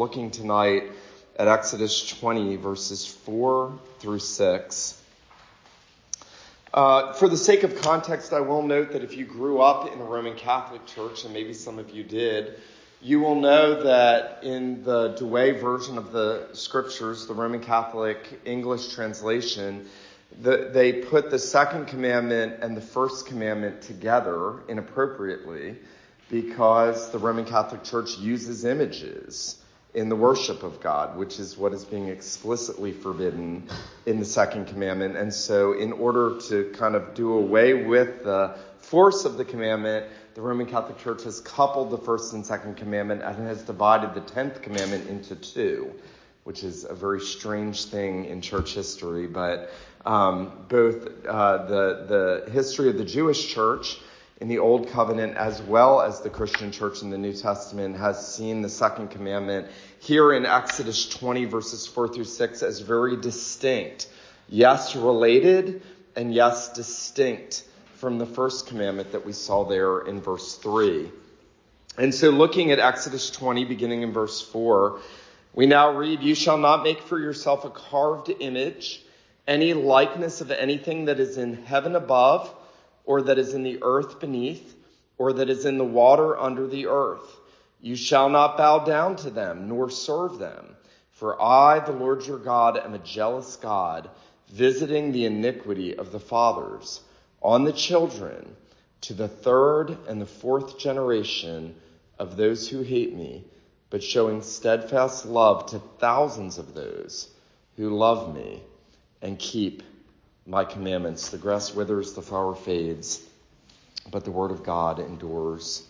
looking tonight at Exodus 20, verses 4 through 6. Uh, for the sake of context, I will note that if you grew up in a Roman Catholic church, and maybe some of you did, you will know that in the Douay version of the scriptures, the Roman Catholic English translation, the, they put the second commandment and the first commandment together inappropriately because the Roman Catholic Church uses images in the worship of God, which is what is being explicitly forbidden in the second commandment. And so, in order to kind of do away with the force of the commandment, the Roman Catholic Church has coupled the first and second commandment and has divided the tenth commandment into two, which is a very strange thing in church history. But um, both uh, the the history of the Jewish church in the Old Covenant as well as the Christian church in the New Testament has seen the second commandment here in Exodus 20 verses 4 through 6 as very distinct. Yes, related and yes, distinct from the first commandment that we saw there in verse 3. And so looking at Exodus 20 beginning in verse 4, we now read, You shall not make for yourself a carved image, any likeness of anything that is in heaven above, or that is in the earth beneath, or that is in the water under the earth. You shall not bow down to them, nor serve them. For I, the Lord your God, am a jealous God, visiting the iniquity of the fathers on the children to the third and the fourth generation of those who hate me, but showing steadfast love to thousands of those who love me and keep my commandments. The grass withers, the flower fades, but the word of God endures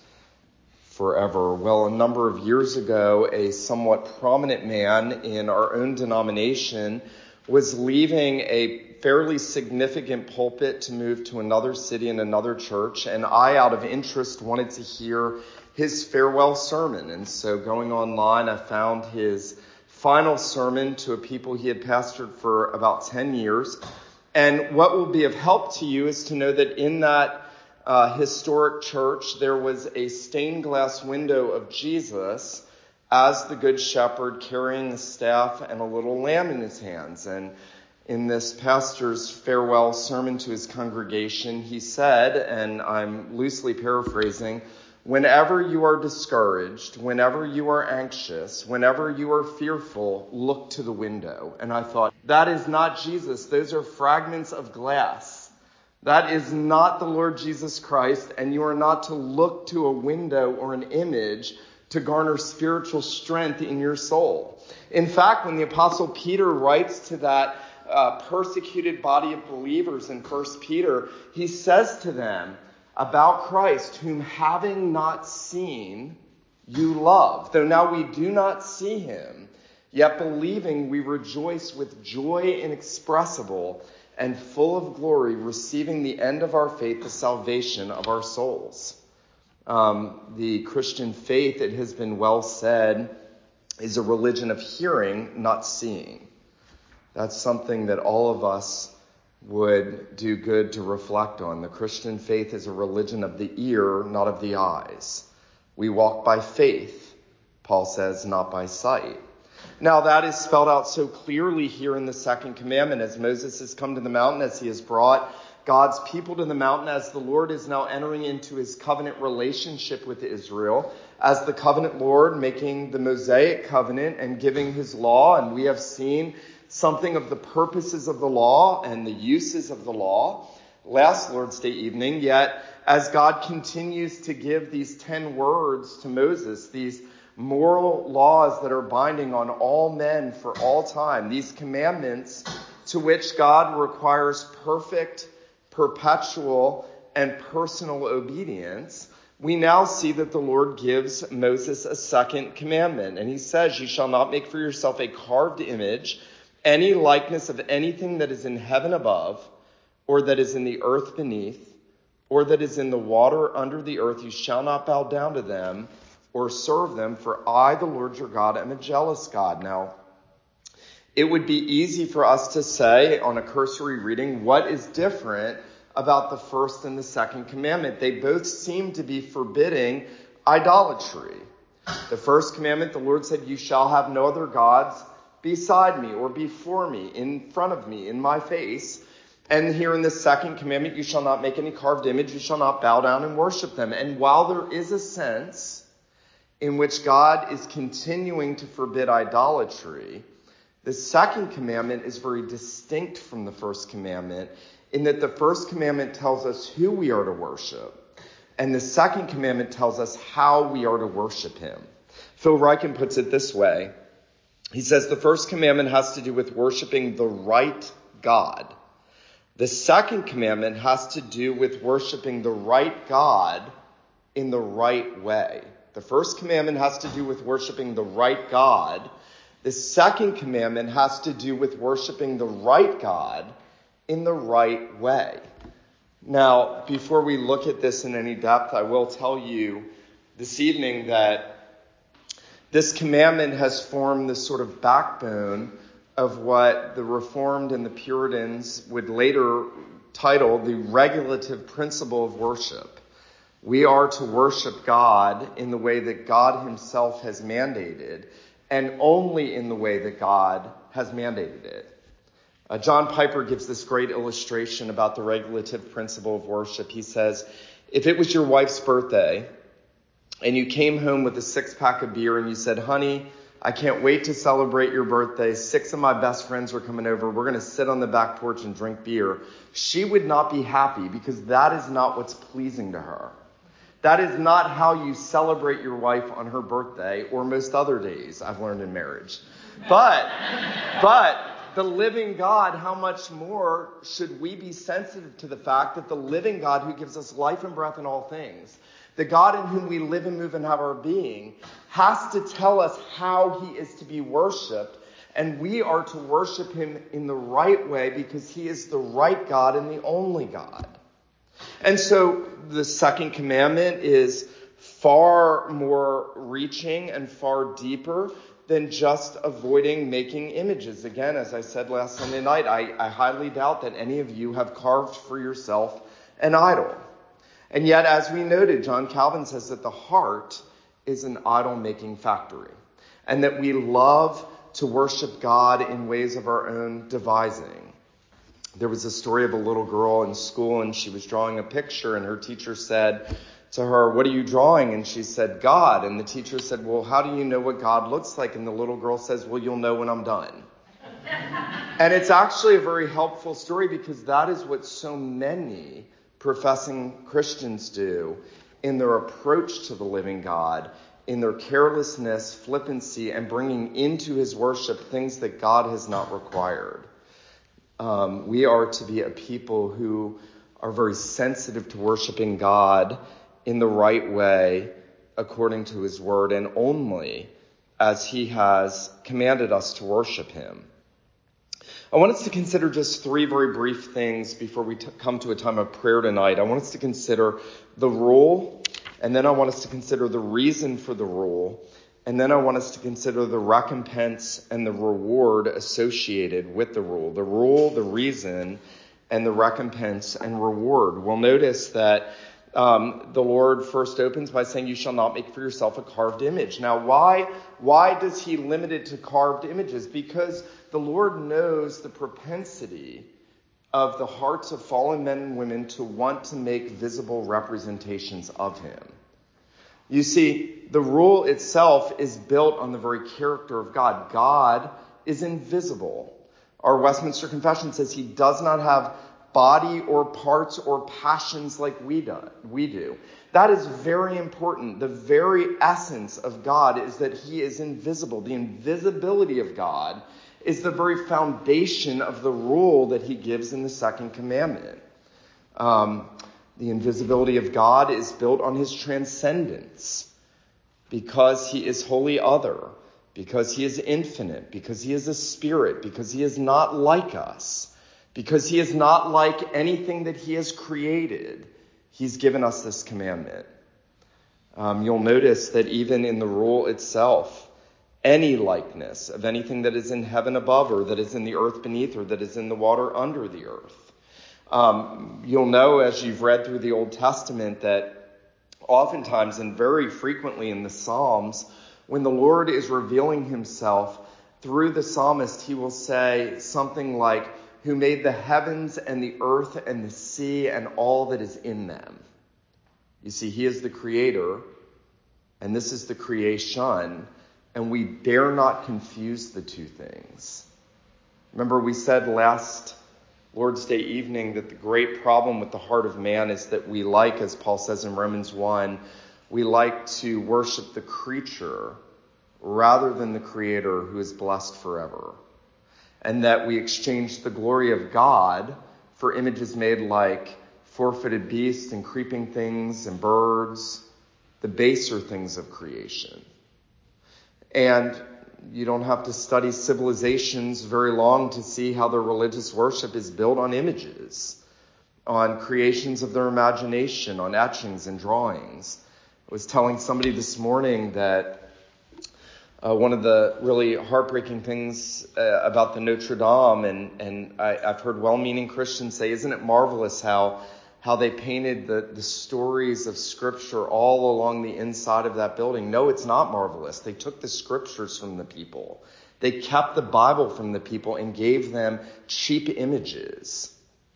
forever. Well, a number of years ago, a somewhat prominent man in our own denomination was leaving a fairly significant pulpit to move to another city and another church, and I, out of interest, wanted to hear his farewell sermon. And so going online, I found his final sermon to a people he had pastored for about 10 years. And what will be of help to you is to know that in that uh, historic church, there was a stained glass window of Jesus as the Good Shepherd carrying the staff and a little lamb in his hands. And in this pastor's farewell sermon to his congregation, he said, and I'm loosely paraphrasing, Whenever you are discouraged, whenever you are anxious, whenever you are fearful, look to the window. And I thought, that is not Jesus. Those are fragments of glass. That is not the Lord Jesus Christ, and you are not to look to a window or an image to garner spiritual strength in your soul. In fact, when the Apostle Peter writes to that uh, persecuted body of believers in 1 Peter, he says to them, about Christ, whom having not seen, you love. Though now we do not see him, yet believing we rejoice with joy inexpressible and full of glory, receiving the end of our faith, the salvation of our souls. Um, the Christian faith, it has been well said, is a religion of hearing, not seeing. That's something that all of us would do good to reflect on. The Christian faith is a religion of the ear, not of the eyes. We walk by faith, Paul says, not by sight. Now, that is spelled out so clearly here in the second commandment as Moses has come to the mountain, as he has brought God's people to the mountain, as the Lord is now entering into his covenant relationship with Israel, as the covenant Lord making the Mosaic covenant and giving his law. And we have seen something of the purposes of the law and the uses of the law last Lord's Day evening, yet as God continues to give these ten words to Moses, these moral laws that are binding on all men for all time, these commandments to which God requires perfect, perpetual, and personal obedience, we now see that the Lord gives Moses a second commandment. And he says, You shall not make for yourself a carved image any likeness of anything that is in heaven above, or that is in the earth beneath, or that is in the water under the earth, you shall not bow down to them or serve them, for I, the Lord your God, am a jealous God. Now, it would be easy for us to say on a cursory reading what is different about the first and the second commandment. They both seem to be forbidding idolatry. The first commandment, the Lord said, You shall have no other gods beside me or before me, in front of me, in my face. And here in the second commandment, you shall not make any carved image, you shall not bow down and worship them. And while there is a sense in which God is continuing to forbid idolatry, the second commandment is very distinct from the first commandment in that the first commandment tells us who we are to worship, and the second commandment tells us how we are to worship him. Phil Ryken puts it this way. He says the first commandment has to do with worshiping the right God. The second commandment has to do with worshiping the right God in the right way. The first commandment has to do with worshiping the right God. The second commandment has to do with worshiping the right God in the right way. Now, before we look at this in any depth, I will tell you this evening that this commandment has formed the sort of backbone of what the Reformed and the Puritans would later title the regulative principle of worship. We are to worship God in the way that God Himself has mandated, and only in the way that God has mandated it. Uh, John Piper gives this great illustration about the regulative principle of worship. He says, if it was your wife's birthday, and you came home with a six pack of beer and you said, honey, I can't wait to celebrate your birthday. Six of my best friends are coming over. We're going to sit on the back porch and drink beer. She would not be happy because that is not what's pleasing to her. That is not how you celebrate your wife on her birthday or most other days, I've learned in marriage. But, but, the living God, how much more should we be sensitive to the fact that the living God who gives us life and breath in all things, the God in whom we live and move and have our being, has to tell us how he is to be worshiped. And we are to worship him in the right way because he is the right God and the only God. And so the second commandment is far more reaching and far deeper than just avoiding making images. Again, as I said last Sunday night, I, I highly doubt that any of you have carved for yourself an idol. And yet, as we noted, John Calvin says that the heart is an idol making factory and that we love to worship God in ways of our own devising. There was a story of a little girl in school and she was drawing a picture and her teacher said to her, what are you drawing? And she said, God. And the teacher said, well, how do you know what God looks like? And the little girl says, well, you'll know when I'm done. and it's actually a very helpful story because that is what so many professing Christians do in their approach to the living God, in their carelessness, flippancy, and bringing into his worship things that God has not required. Um, we are to be a people who are very sensitive to worshiping God in the right way according to his word and only as he has commanded us to worship him. I want us to consider just three very brief things before we t- come to a time of prayer tonight. I want us to consider the rule, and then I want us to consider the reason for the rule, and then I want us to consider the recompense and the reward associated with the rule. The rule, the reason, and the recompense and reward. We'll notice that um, the Lord first opens by saying, "You shall not make for yourself a carved image." Now, why why does He limit it to carved images? Because the Lord knows the propensity of the hearts of fallen men and women to want to make visible representations of Him. You see, the rule itself is built on the very character of God. God is invisible. Our Westminster Confession says He does not have body or parts or passions like we do. That is very important. The very essence of God is that He is invisible. The invisibility of God is the very foundation of the rule that he gives in the second commandment. Um, the invisibility of God is built on his transcendence because he is wholly other, because he is infinite, because he is a spirit, because he is not like us, because he is not like anything that he has created. He's given us this commandment. Um, you'll notice that even in the rule itself, any likeness of anything that is in heaven above or that is in the earth beneath or that is in the water under the earth. Um, you'll know as you've read through the Old Testament that oftentimes and very frequently in the Psalms, when the Lord is revealing himself through the psalmist, he will say something like, Who made the heavens and the earth and the sea and all that is in them. You see, he is the creator, and this is the creation, and we dare not confuse the two things. Remember, we said last Lord's Day evening that the great problem with the heart of man is that we like, as Paul says in Romans 1, we like to worship the creature rather than the creator who is blessed forever. And that we exchange the glory of God for images made like four footed beasts and creeping things and birds, the baser things of creation. And you don't have to study civilizations very long to see how their religious worship is built on images, on creations of their imagination, on etchings and drawings. I was telling somebody this morning that uh, one of the really heartbreaking things uh, about the Notre Dame, and, and I, I've heard well meaning Christians say, isn't it marvelous how how they painted the, the stories of scripture all along the inside of that building. No, it's not marvelous. They took the scriptures from the people. They kept the Bible from the people and gave them cheap images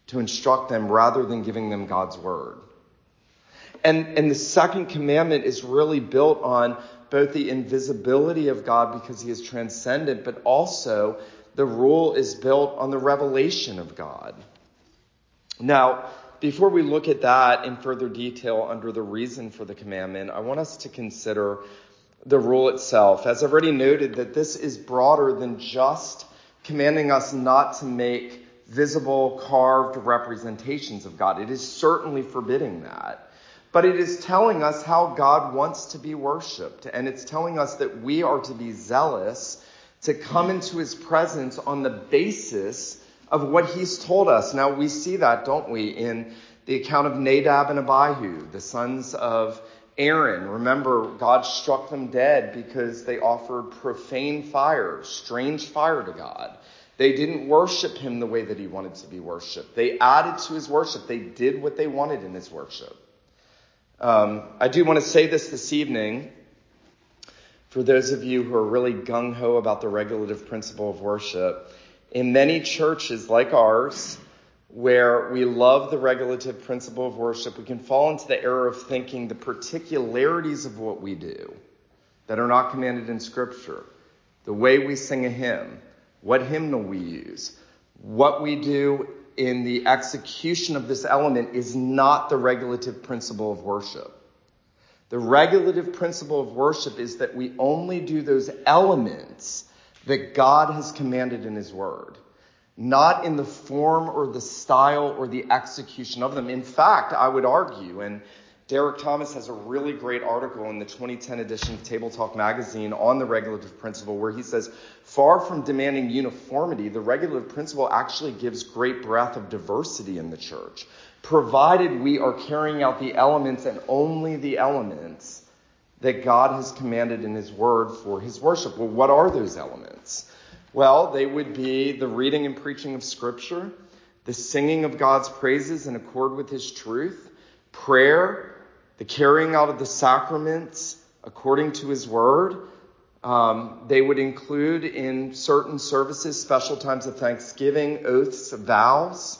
to instruct them rather than giving them God's word. And, and the second commandment is really built on both the invisibility of God because he is transcendent, but also the rule is built on the revelation of God. Now, before we look at that in further detail under the reason for the commandment, I want us to consider the rule itself. As I've already noted, that this is broader than just commanding us not to make visible carved representations of God. It is certainly forbidding that. But it is telling us how God wants to be worshiped. And it's telling us that we are to be zealous to come into his presence on the basis of what he's told us. Now we see that, don't we, in the account of Nadab and Abihu, the sons of Aaron. Remember, God struck them dead because they offered profane fire, strange fire to God. They didn't worship him the way that he wanted to be worshiped. They added to his worship. They did what they wanted in his worship. Um, I do want to say this this evening for those of you who are really gung ho about the regulative principle of worship in many churches like ours, where we love the regulative principle of worship, we can fall into the error of thinking the particularities of what we do that are not commanded in Scripture, the way we sing a hymn, what hymnal we use, what we do in the execution of this element is not the regulative principle of worship. The regulative principle of worship is that we only do those elements that God has commanded in His Word, not in the form or the style or the execution of them. In fact, I would argue, and Derek Thomas has a really great article in the 2010 edition of Table Talk magazine on the regulative principle where he says, far from demanding uniformity, the regulative principle actually gives great breadth of diversity in the church, provided we are carrying out the elements and only the elements that God has commanded in His Word for His worship. Well, what are those elements? Well, they would be the reading and preaching of Scripture, the singing of God's praises in accord with His truth, prayer, the carrying out of the sacraments according to His Word. Um, they would include in certain services special times of thanksgiving, oaths, vows.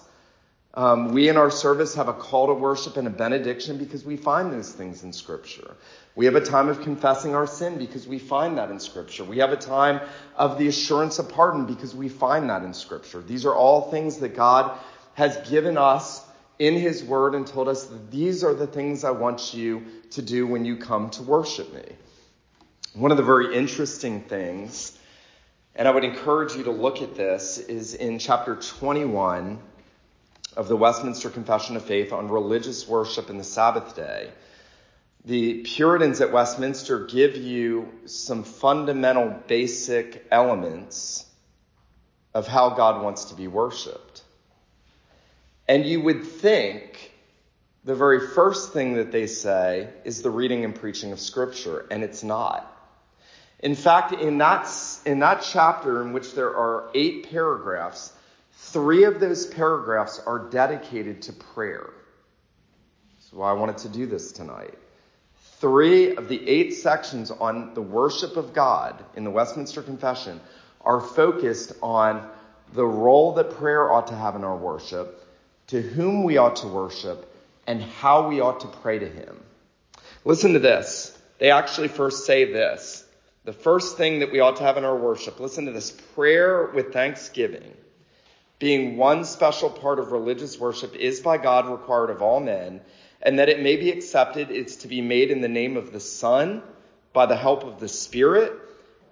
Um, we in our service have a call to worship and a benediction because we find those things in Scripture. We have a time of confessing our sin because we find that in Scripture. We have a time of the assurance of pardon because we find that in Scripture. These are all things that God has given us in His Word and told us that these are the things I want you to do when you come to worship me. One of the very interesting things, and I would encourage you to look at this, is in chapter 21 of the Westminster Confession of Faith on religious worship in the Sabbath day, the Puritans at Westminster give you some fundamental basic elements of how God wants to be worshiped. And you would think the very first thing that they say is the reading and preaching of Scripture, and it's not. In fact, in that, in that chapter in which there are eight paragraphs, Three of those paragraphs are dedicated to prayer. That's why I wanted to do this tonight. Three of the eight sections on the worship of God in the Westminster Confession are focused on the role that prayer ought to have in our worship, to whom we ought to worship, and how we ought to pray to Him. Listen to this. They actually first say this. The first thing that we ought to have in our worship, listen to this prayer with thanksgiving, being one special part of religious worship, is by God required of all men, and that it may be accepted, is to be made in the name of the Son, by the help of the Spirit,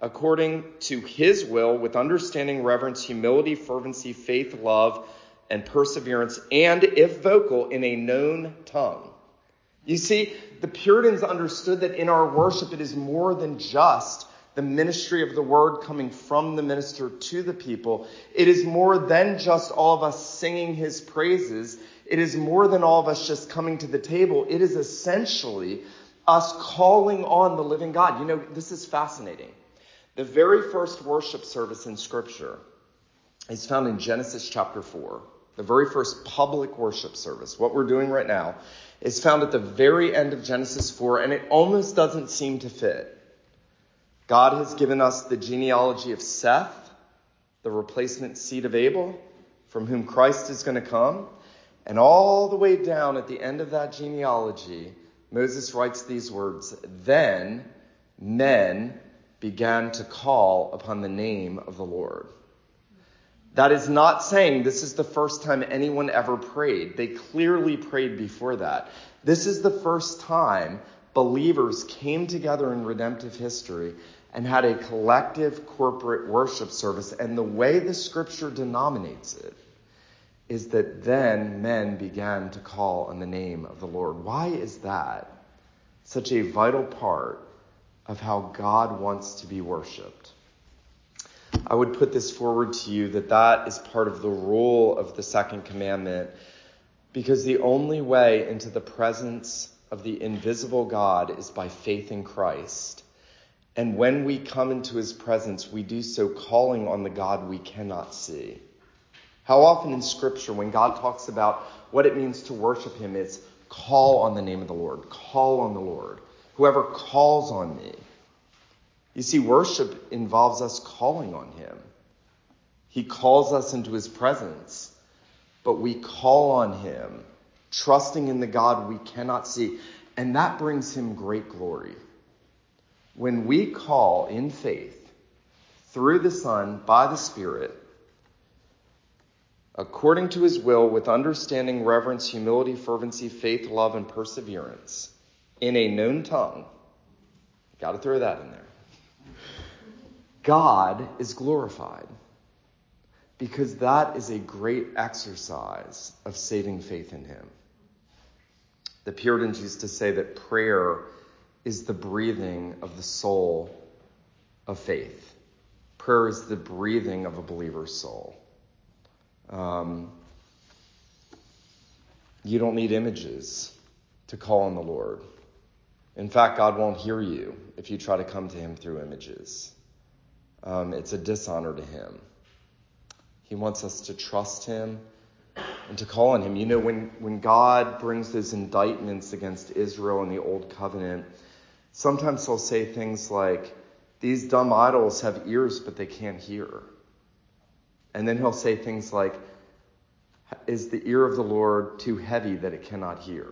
according to his will, with understanding, reverence, humility, fervency, faith, love, and perseverance, and if vocal, in a known tongue. You see, the Puritans understood that in our worship it is more than just the ministry of the word coming from the minister to the people. It is more than just all of us singing his praises. It is more than all of us just coming to the table. It is essentially us calling on the living God. You know, this is fascinating. The very first worship service in Scripture is found in Genesis chapter 4. The very first public worship service, what we're doing right now, is found at the very end of Genesis 4, and it almost doesn't seem to fit. God has given us the genealogy of Seth, the replacement seed of Abel, from whom Christ is going to come. And all the way down at the end of that genealogy, Moses writes these words Then men began to call upon the name of the Lord. That is not saying this is the first time anyone ever prayed. They clearly prayed before that. This is the first time believers came together in redemptive history and had a collective corporate worship service. And the way the scripture denominates it is that then men began to call on the name of the Lord. Why is that such a vital part of how God wants to be worshiped? I would put this forward to you that that is part of the rule of the second commandment because the only way into the presence of the invisible God is by faith in Christ. And when we come into his presence, we do so calling on the God we cannot see. How often in scripture, when God talks about what it means to worship him, it's call on the name of the Lord, call on the Lord. Whoever calls on me. You see, worship involves us calling on Him. He calls us into His presence, but we call on Him, trusting in the God we cannot see, and that brings Him great glory. When we call in faith through the Son by the Spirit, according to His will, with understanding, reverence, humility, fervency, faith, love, and perseverance, in a known tongue, got to throw that in there God is glorified. Because that is a great exercise of saving faith in Him. The Puritans used to say that prayer is the breathing of the soul of faith. Prayer is the breathing of a believer's soul. Um, you don't need images to call on the Lord. In fact, God won't hear you if you try to come to Him through images um, it's a dishonor to him. He wants us to trust him and to call on him. You know, when, when God brings those indictments against Israel in the Old Covenant, sometimes he'll say things like, These dumb idols have ears, but they can't hear. And then he'll say things like, Is the ear of the Lord too heavy that it cannot hear?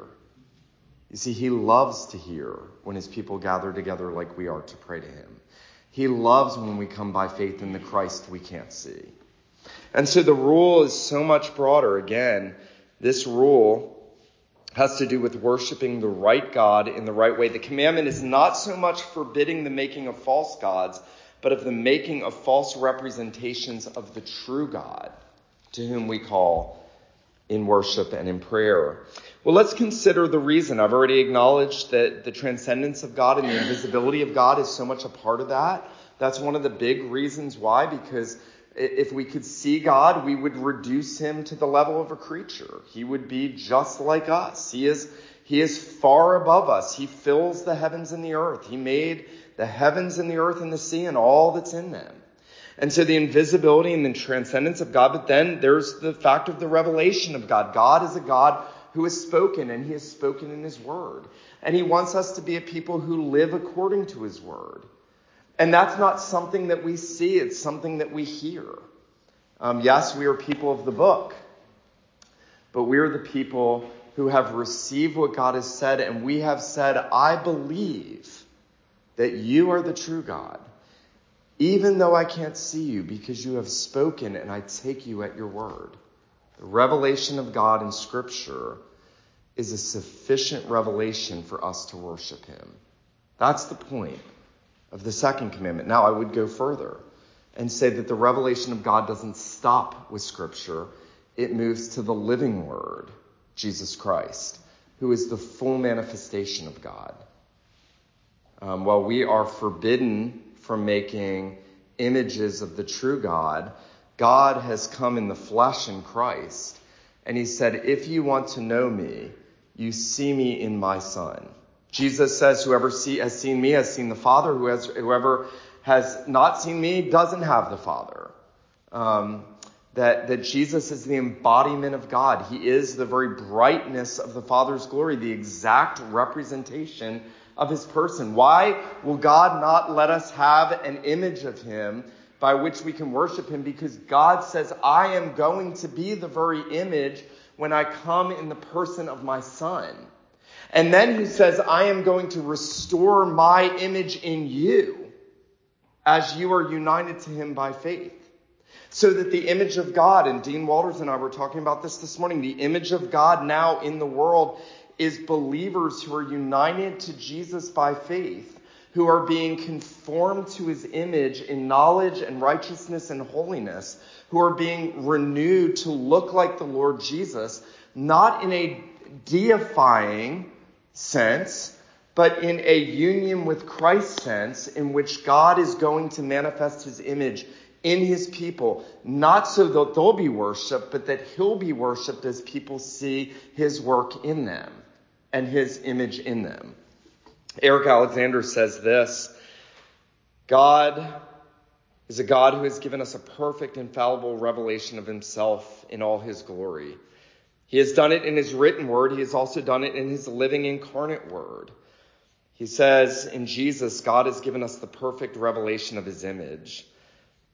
You see, he loves to hear when his people gather together like we are to pray to him. He loves when we come by faith in the Christ we can't see. And so the rule is so much broader. Again, this rule has to do with worshiping the right God in the right way. The commandment is not so much forbidding the making of false gods, but of the making of false representations of the true God to whom we call in worship and in prayer. Well, let's consider the reason. I've already acknowledged that the transcendence of God and the invisibility of God is so much a part of that. That's one of the big reasons why, because if we could see God, we would reduce him to the level of a creature. He would be just like us. He is, he is far above us. He fills the heavens and the earth. He made the heavens and the earth and the sea and all that's in them. And so the invisibility and the transcendence of God, but then there's the fact of the revelation of God. God is a God who has spoken, and he has spoken in his word. And he wants us to be a people who live according to his word. And that's not something that we see, it's something that we hear. Um, yes, we are people of the book, but we are the people who have received what God has said, and we have said, I believe that you are the true God, even though I can't see you, because you have spoken and I take you at your word. The revelation of God in Scripture is a sufficient revelation for us to worship Him. That's the point of the second commandment. Now, I would go further and say that the revelation of God doesn't stop with Scripture, it moves to the living Word, Jesus Christ, who is the full manifestation of God. Um, while we are forbidden from making images of the true God, God has come in the flesh in Christ. And he said, If you want to know me, you see me in my Son. Jesus says, Whoever see, has seen me has seen the Father. Who has, whoever has not seen me doesn't have the Father. Um, that, that Jesus is the embodiment of God. He is the very brightness of the Father's glory, the exact representation of his person. Why will God not let us have an image of him by which we can worship him? Because God says, I am going to be the very image when I come in the person of my son. And then he says, I am going to restore my image in you as you are united to him by faith. So that the image of God, and Dean Walters and I were talking about this this morning, the image of God now in the world is believers who are united to Jesus by faith, who are being conformed to his image in knowledge and righteousness and holiness, who are being renewed to look like the Lord Jesus, not in a deifying sense, but in a union with Christ sense, in which God is going to manifest his image in his people, not so that they'll be worshiped, but that he'll be worshiped as people see his work in them and his image in them. Eric Alexander says this God is a God who has given us a perfect, infallible revelation of himself in all his glory. He has done it in his written word. He has also done it in his living incarnate word. He says in Jesus, God has given us the perfect revelation of his image.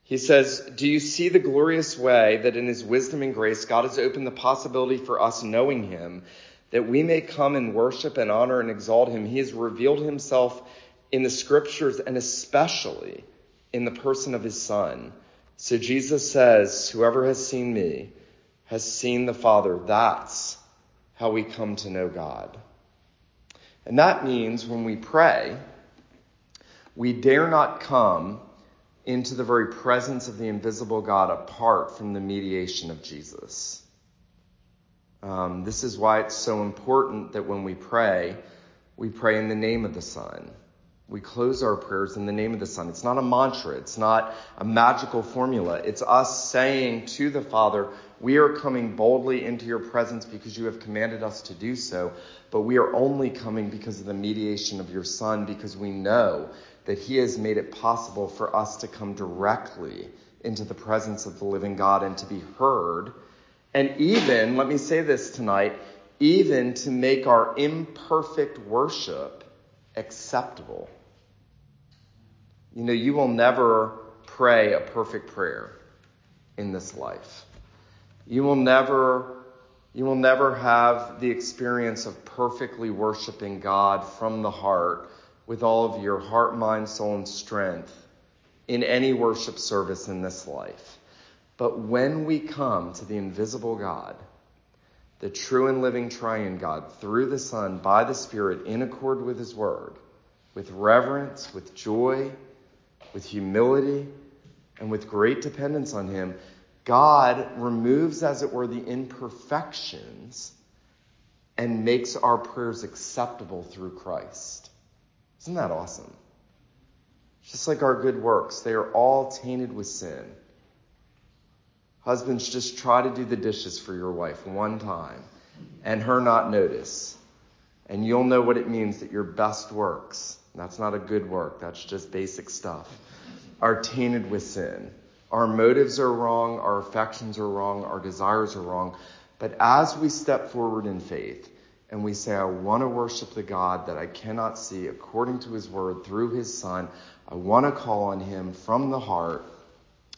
He says, Do you see the glorious way that in his wisdom and grace, God has opened the possibility for us knowing him that we may come and worship and honor and exalt him. He has revealed himself in the scriptures and especially in the person of his son. So Jesus says, whoever has seen me has seen the Father. That's how we come to know God. And that means when we pray, we dare not come into the very presence of the invisible God apart from the mediation of Jesus. Um, this is why it's so important that when we pray, we pray in the name of the Son. We close our prayers in the name of the Son. It's not a mantra. It's not a magical formula. It's us saying to the Father, we are coming boldly into your presence because you have commanded us to do so, but we are only coming because of the mediation of your Son, because we know that he has made it possible for us to come directly into the presence of the living God and to be heard and even, let me say this tonight, even to make our imperfect worship acceptable. You know, you will never pray a perfect prayer in this life. You will never you will never have the experience of perfectly worshiping God from the heart with all of your heart, mind, soul, and strength in any worship service in this life. But when we come to the invisible God, the true and living triune God, through the Son, by the Spirit, in accord with His Word, with reverence, with joy, with humility, and with great dependence on Him, God removes, as it were, the imperfections and makes our prayers acceptable through Christ. Isn't that awesome? Just like our good works, they are all tainted with sin. Husbands, just try to do the dishes for your wife one time and her not notice. And you'll know what it means that your best works, that's not a good work, that's just basic stuff, are tainted with sin. Our motives are wrong, our affections are wrong, our desires are wrong. But as we step forward in faith and we say, I want to worship the God that I cannot see according to his word through his son, I want to call on him from the heart,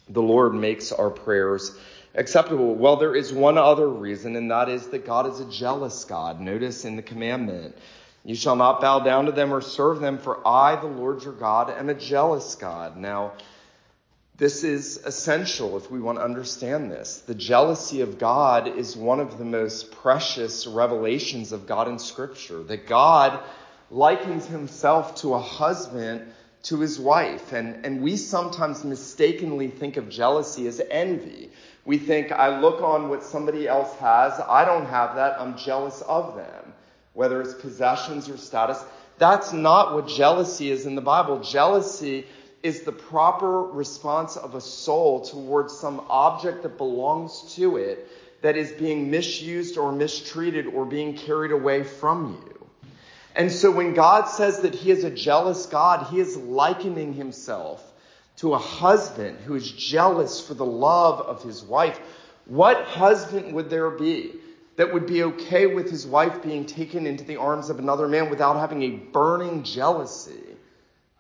the Lord makes our prayers acceptable. Well, there is one other reason, and that is that God is a jealous God. Notice in the commandment, you shall not bow down to them or serve them, for I, the Lord your God, am a jealous God. Now, this is essential if we want to understand this. The jealousy of God is one of the most precious revelations of God in Scripture. That God likens himself to a husband to his wife. And, and we sometimes mistakenly think of jealousy as envy. We think, I look on what somebody else has, I don't have that, I'm jealous of them, whether it's possessions or status. That's not what jealousy is in the Bible. Jealousy is the proper response of a soul towards some object that belongs to it that is being misused or mistreated or being carried away from you. And so when God says that he is a jealous God, he is likening himself to a husband who is jealous for the love of his wife. What husband would there be that would be okay with his wife being taken into the arms of another man without having a burning jealousy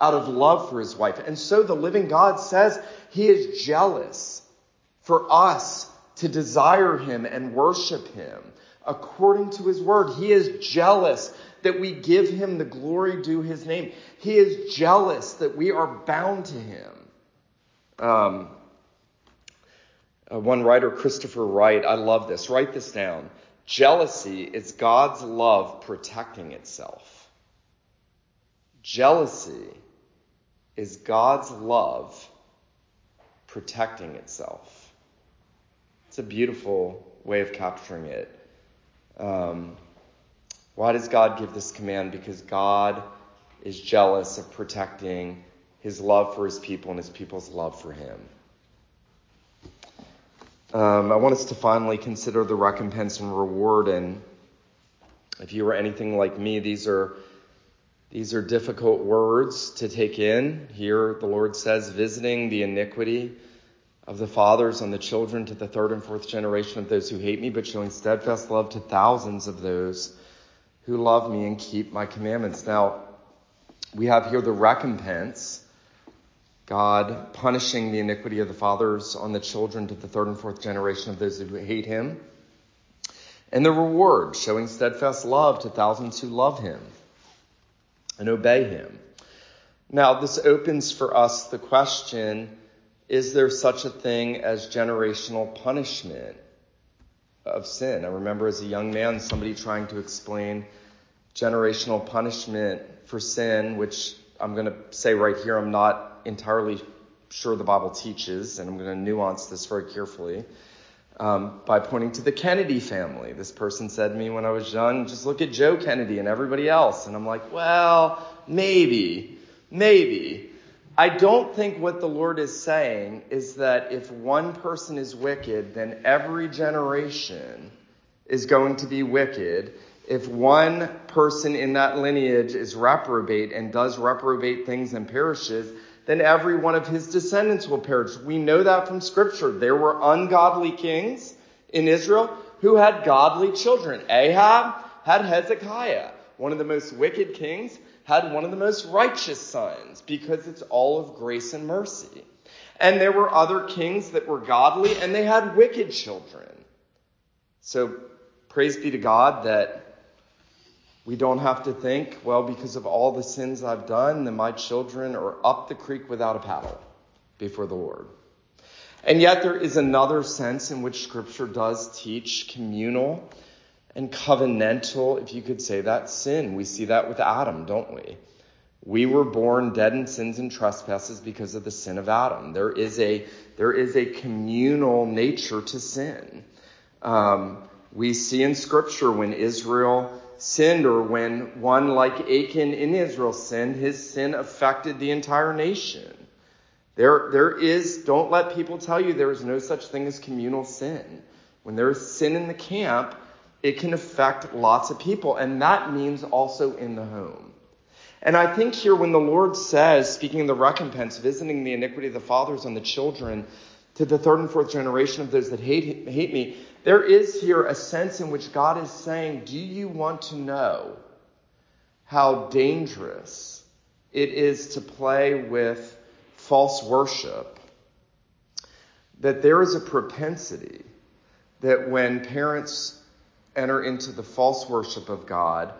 out of love for his wife? And so the living God says he is jealous for us to desire him and worship him according to his word. He is jealous that we give him the glory due his name. He is jealous that we are bound to him. Um, uh, one writer, Christopher Wright, I love this. Write this down. Jealousy is God's love protecting itself. Jealousy is God's love protecting itself. It's a beautiful way of capturing it. Um, why does God give this command? Because God is jealous of protecting his love for his people and his people's love for him. Um, I want us to finally consider the recompense and reward. And if you were anything like me, these are these are difficult words to take in. Here, the Lord says, visiting the iniquity of the fathers on the children to the third and fourth generation of those who hate me, but showing steadfast love to thousands of those who love me and keep my commandments. Now, we have here the recompense. God punishing the iniquity of the fathers on the children to the third and fourth generation of those who hate him. And the reward, showing steadfast love to thousands who love him and obey him. Now, this opens for us the question is there such a thing as generational punishment of sin? I remember as a young man somebody trying to explain generational punishment for sin, which I'm going to say right here, I'm not entirely sure the Bible teaches, and I'm going to nuance this very carefully. Um, by pointing to the Kennedy family. This person said to me when I was young, just look at Joe Kennedy and everybody else. And I'm like, well, maybe, maybe. I don't think what the Lord is saying is that if one person is wicked, then every generation is going to be wicked if one person in that lineage is reprobate and does reprobate things and perishes, then every one of his descendants will perish. We know that from scripture. There were ungodly kings in Israel who had godly children. Ahab had Hezekiah. One of the most wicked kings had one of the most righteous sons because it's all of grace and mercy. And there were other kings that were godly and they had wicked children. So praise be to God that we don't have to think, well, because of all the sins I've done, then my children are up the creek without a paddle before the Lord. And yet there is another sense in which scripture does teach communal and covenantal, if you could say that, sin. We see that with Adam, don't we? We were born dead in sins and trespasses because of the sin of Adam. There is a, there is a communal nature to sin. Um, we see in scripture when Israel sinned or when one like Achan in Israel sinned, his sin affected the entire nation. There, there is, don't let people tell you there is no such thing as communal sin. When there is sin in the camp, it can affect lots of people, and that means also in the home. And I think here when the Lord says, speaking of the recompense, visiting the iniquity of the fathers on the children to the third and fourth generation of those that hate, hate me. There is here a sense in which God is saying, Do you want to know how dangerous it is to play with false worship? That there is a propensity that when parents enter into the false worship of God,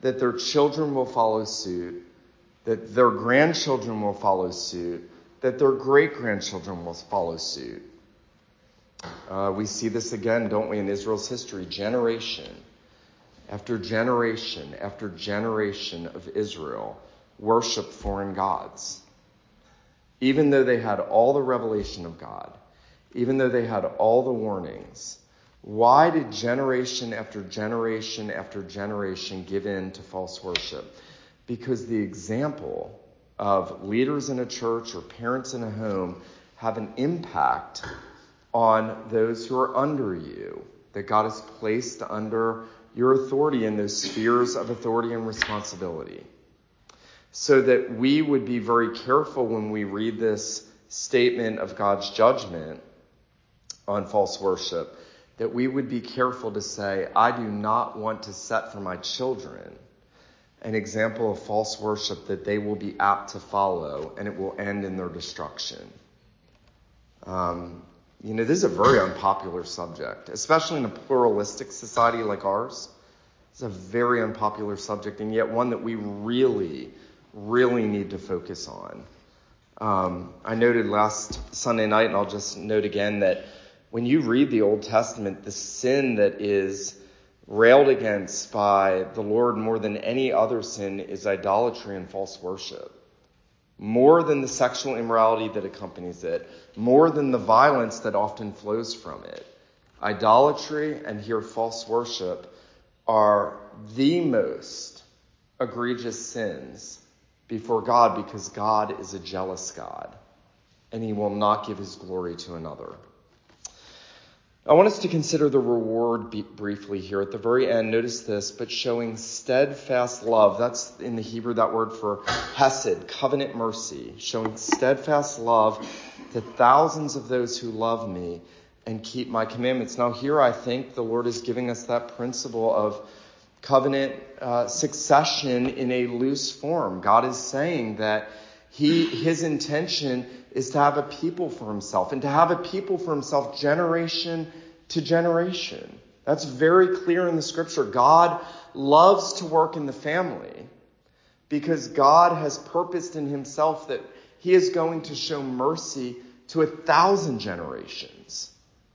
that their children will follow suit, that their grandchildren will follow suit, that their great grandchildren will follow suit. Uh, we see this again, don't we, in Israel's history? Generation after generation after generation of Israel worship foreign gods. Even though they had all the revelation of God, even though they had all the warnings, why did generation after generation after generation give in to false worship? Because the example of leaders in a church or parents in a home have an impact on those who are under you, that God has placed under your authority in those spheres of authority and responsibility. So that we would be very careful when we read this statement of God's judgment on false worship that we would be careful to say, I do not want to set for my children an example of false worship that they will be apt to follow and it will end in their destruction. Um, you know, this is a very unpopular subject, especially in a pluralistic society like ours. It's a very unpopular subject, and yet one that we really, really need to focus on. Um, I noted last Sunday night, and I'll just note again that when you read the Old Testament, the sin that is railed against by the Lord more than any other sin is idolatry and false worship. More than the sexual immorality that accompanies it, more than the violence that often flows from it. Idolatry and here false worship are the most egregious sins before God because God is a jealous God and he will not give his glory to another. I want us to consider the reward briefly here at the very end. Notice this, but showing steadfast love. That's in the Hebrew that word for hesed, covenant mercy. Showing steadfast love to thousands of those who love me and keep my commandments. Now, here I think the Lord is giving us that principle of covenant uh, succession in a loose form. God is saying that he, his intention is to have a people for himself and to have a people for himself generation to generation. That's very clear in the scripture. God loves to work in the family because God has purposed in himself that he is going to show mercy to a thousand generations.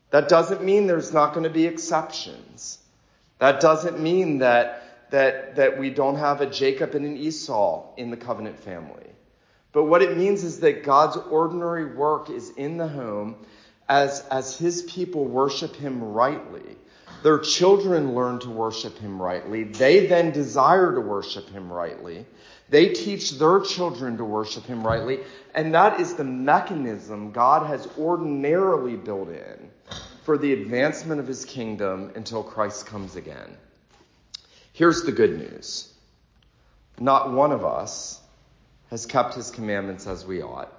That doesn't mean there's not going to be exceptions. That doesn't mean that, that, that we don't have a Jacob and an Esau in the covenant family. But what it means is that God's ordinary work is in the home as, as his people worship him rightly. Their children learn to worship him rightly. They then desire to worship him rightly. They teach their children to worship him rightly. And that is the mechanism God has ordinarily built in for the advancement of his kingdom until Christ comes again. Here's the good news. Not one of us has kept his commandments as we ought.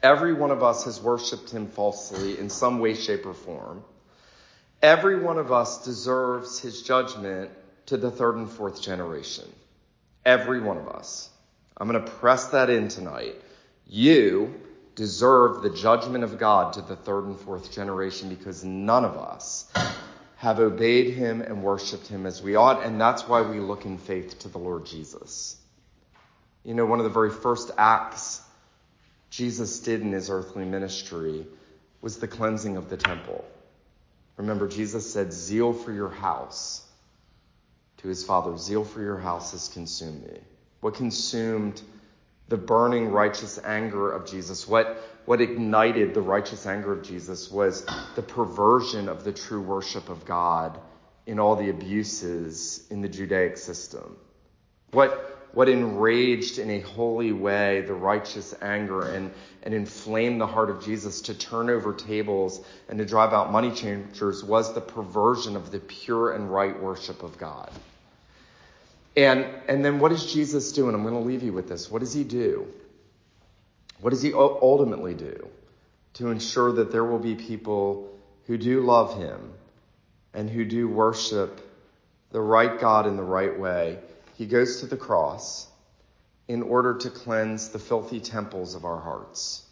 Every one of us has worshiped him falsely in some way, shape, or form. Every one of us deserves his judgment to the third and fourth generation. Every one of us. I'm going to press that in tonight. You deserve the judgment of God to the third and fourth generation because none of us have obeyed him and worshiped him as we ought, and that's why we look in faith to the Lord Jesus. You know, one of the very first acts Jesus did in his earthly ministry was the cleansing of the temple. Remember, Jesus said, Zeal for your house to his father, zeal for your house has consumed me. What consumed the burning righteous anger of Jesus, what, what ignited the righteous anger of Jesus was the perversion of the true worship of God in all the abuses in the Judaic system. What, what enraged in a holy way the righteous anger and, and inflamed the heart of Jesus to turn over tables and to drive out money changers was the perversion of the pure and right worship of God. And, and then what does Jesus do? And I'm going to leave you with this. What does he do? What does he ultimately do? to ensure that there will be people who do love him and who do worship the right God in the right way, he goes to the cross in order to cleanse the filthy temples of our hearts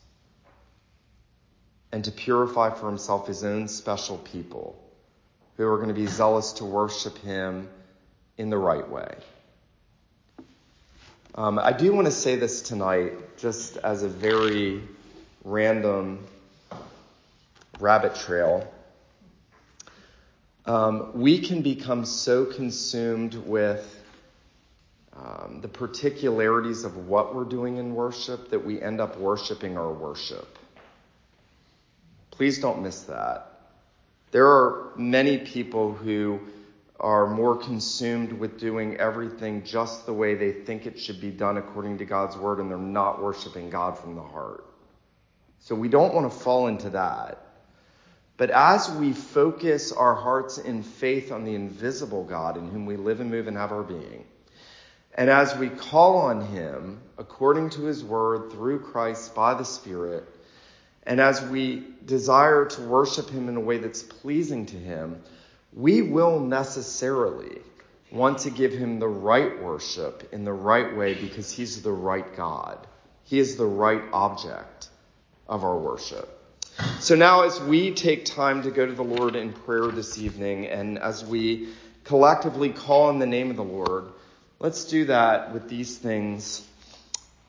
and to purify for himself his own special people who are going to be zealous to worship him in the right way. Um, I do want to say this tonight, just as a very random rabbit trail. Um, we can become so consumed with um, the particularities of what we're doing in worship that we end up worshiping our worship. Please don't miss that. There are many people who are more consumed with doing everything just the way they think it should be done according to God's word, and they're not worshiping God from the heart. So we don't want to fall into that. But as we focus our hearts in faith on the invisible God in whom we live and move and have our being, and as we call on him according to his word through Christ by the Spirit, and as we desire to worship him in a way that's pleasing to him, we will necessarily want to give him the right worship in the right way because he's the right God. He is the right object of our worship. So now, as we take time to go to the Lord in prayer this evening, and as we collectively call on the name of the Lord, let's do that with these things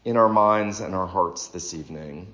in our minds and our hearts this evening.